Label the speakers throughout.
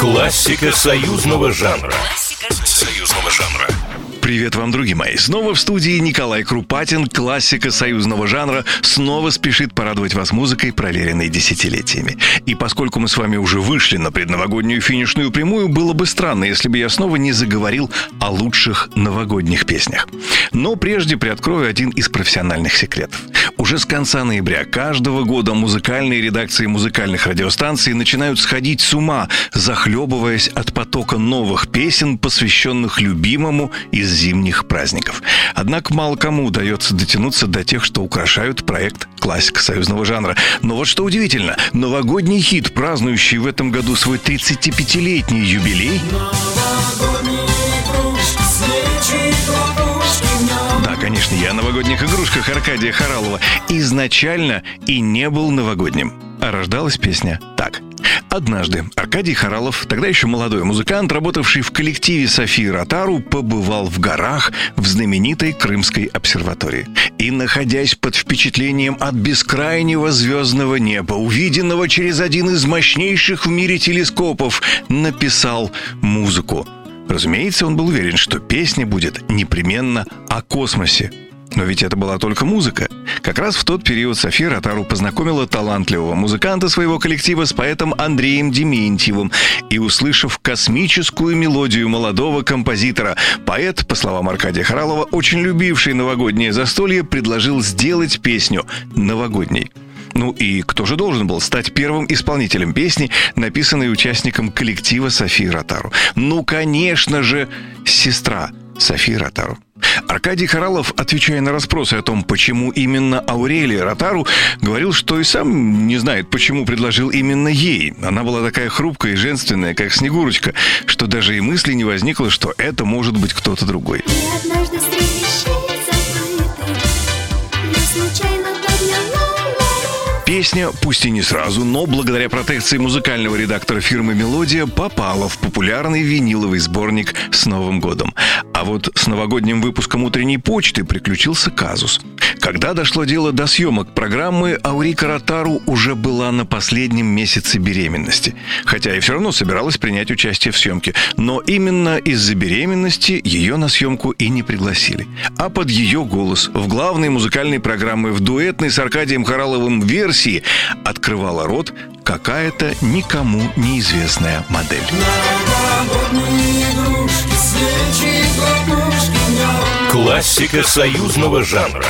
Speaker 1: Классика союзного жанра.
Speaker 2: Привет вам, друзья мои. Снова в студии Николай Крупатин, классика союзного жанра, снова спешит порадовать вас музыкой, проверенной десятилетиями. И поскольку мы с вами уже вышли на предновогоднюю финишную прямую, было бы странно, если бы я снова не заговорил о лучших новогодних песнях. Но прежде приоткрою один из профессиональных секретов. Уже с конца ноября каждого года музыкальные редакции музыкальных радиостанций начинают сходить с ума, захлебываясь от потока новых песен, посвященных любимому из зимних праздников. Однако мало кому удается дотянуться до тех, что украшают проект классика союзного жанра. Но вот что удивительно, новогодний хит, празднующий в этом году свой 35-летний юбилей... Конечно, я о новогодних игрушках Аркадия Харалова изначально и не был новогодним. А рождалась песня так – Однажды Аркадий Харалов, тогда еще молодой музыкант, работавший в коллективе Софии Ротару, побывал в горах в знаменитой Крымской обсерватории. И, находясь под впечатлением от бескрайнего звездного неба, увиденного через один из мощнейших в мире телескопов, написал музыку. Разумеется, он был уверен, что песня будет непременно о космосе, но ведь это была только музыка. Как раз в тот период София Ротару познакомила талантливого музыканта своего коллектива с поэтом Андреем Дементьевым. И, услышав космическую мелодию молодого композитора, поэт, по словам Аркадия Харалова, очень любивший новогоднее застолье, предложил сделать песню новогодней. Ну и кто же должен был стать первым исполнителем песни, написанной участником коллектива Софии Ротару? Ну, конечно же, сестра Софии Ротару. Аркадий Харалов, отвечая на расспросы о том, почему именно Аурелия Ротару, говорил, что и сам не знает, почему предложил именно ей. Она была такая хрупкая и женственная, как Снегурочка, что даже и мысли не возникло, что это может быть кто-то другой. И однажды Песня, пусть и не сразу, но благодаря протекции музыкального редактора фирмы «Мелодия» попала в популярный виниловый сборник с Новым годом. А вот с новогодним выпуском «Утренней почты» приключился казус. Когда дошло дело до съемок программы, Аурика Ротару уже была на последнем месяце беременности. Хотя и все равно собиралась принять участие в съемке. Но именно из-за беременности ее на съемку и не пригласили. А под ее голос в главной музыкальной программе в дуэтной с Аркадием Хараловым версии открывала рот какая-то никому неизвестная модель.
Speaker 1: Классика союзного жанра.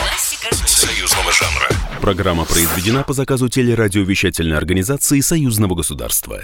Speaker 1: Союзного жанра.
Speaker 3: Программа произведена по заказу телерадиовещательной организации Союзного государства.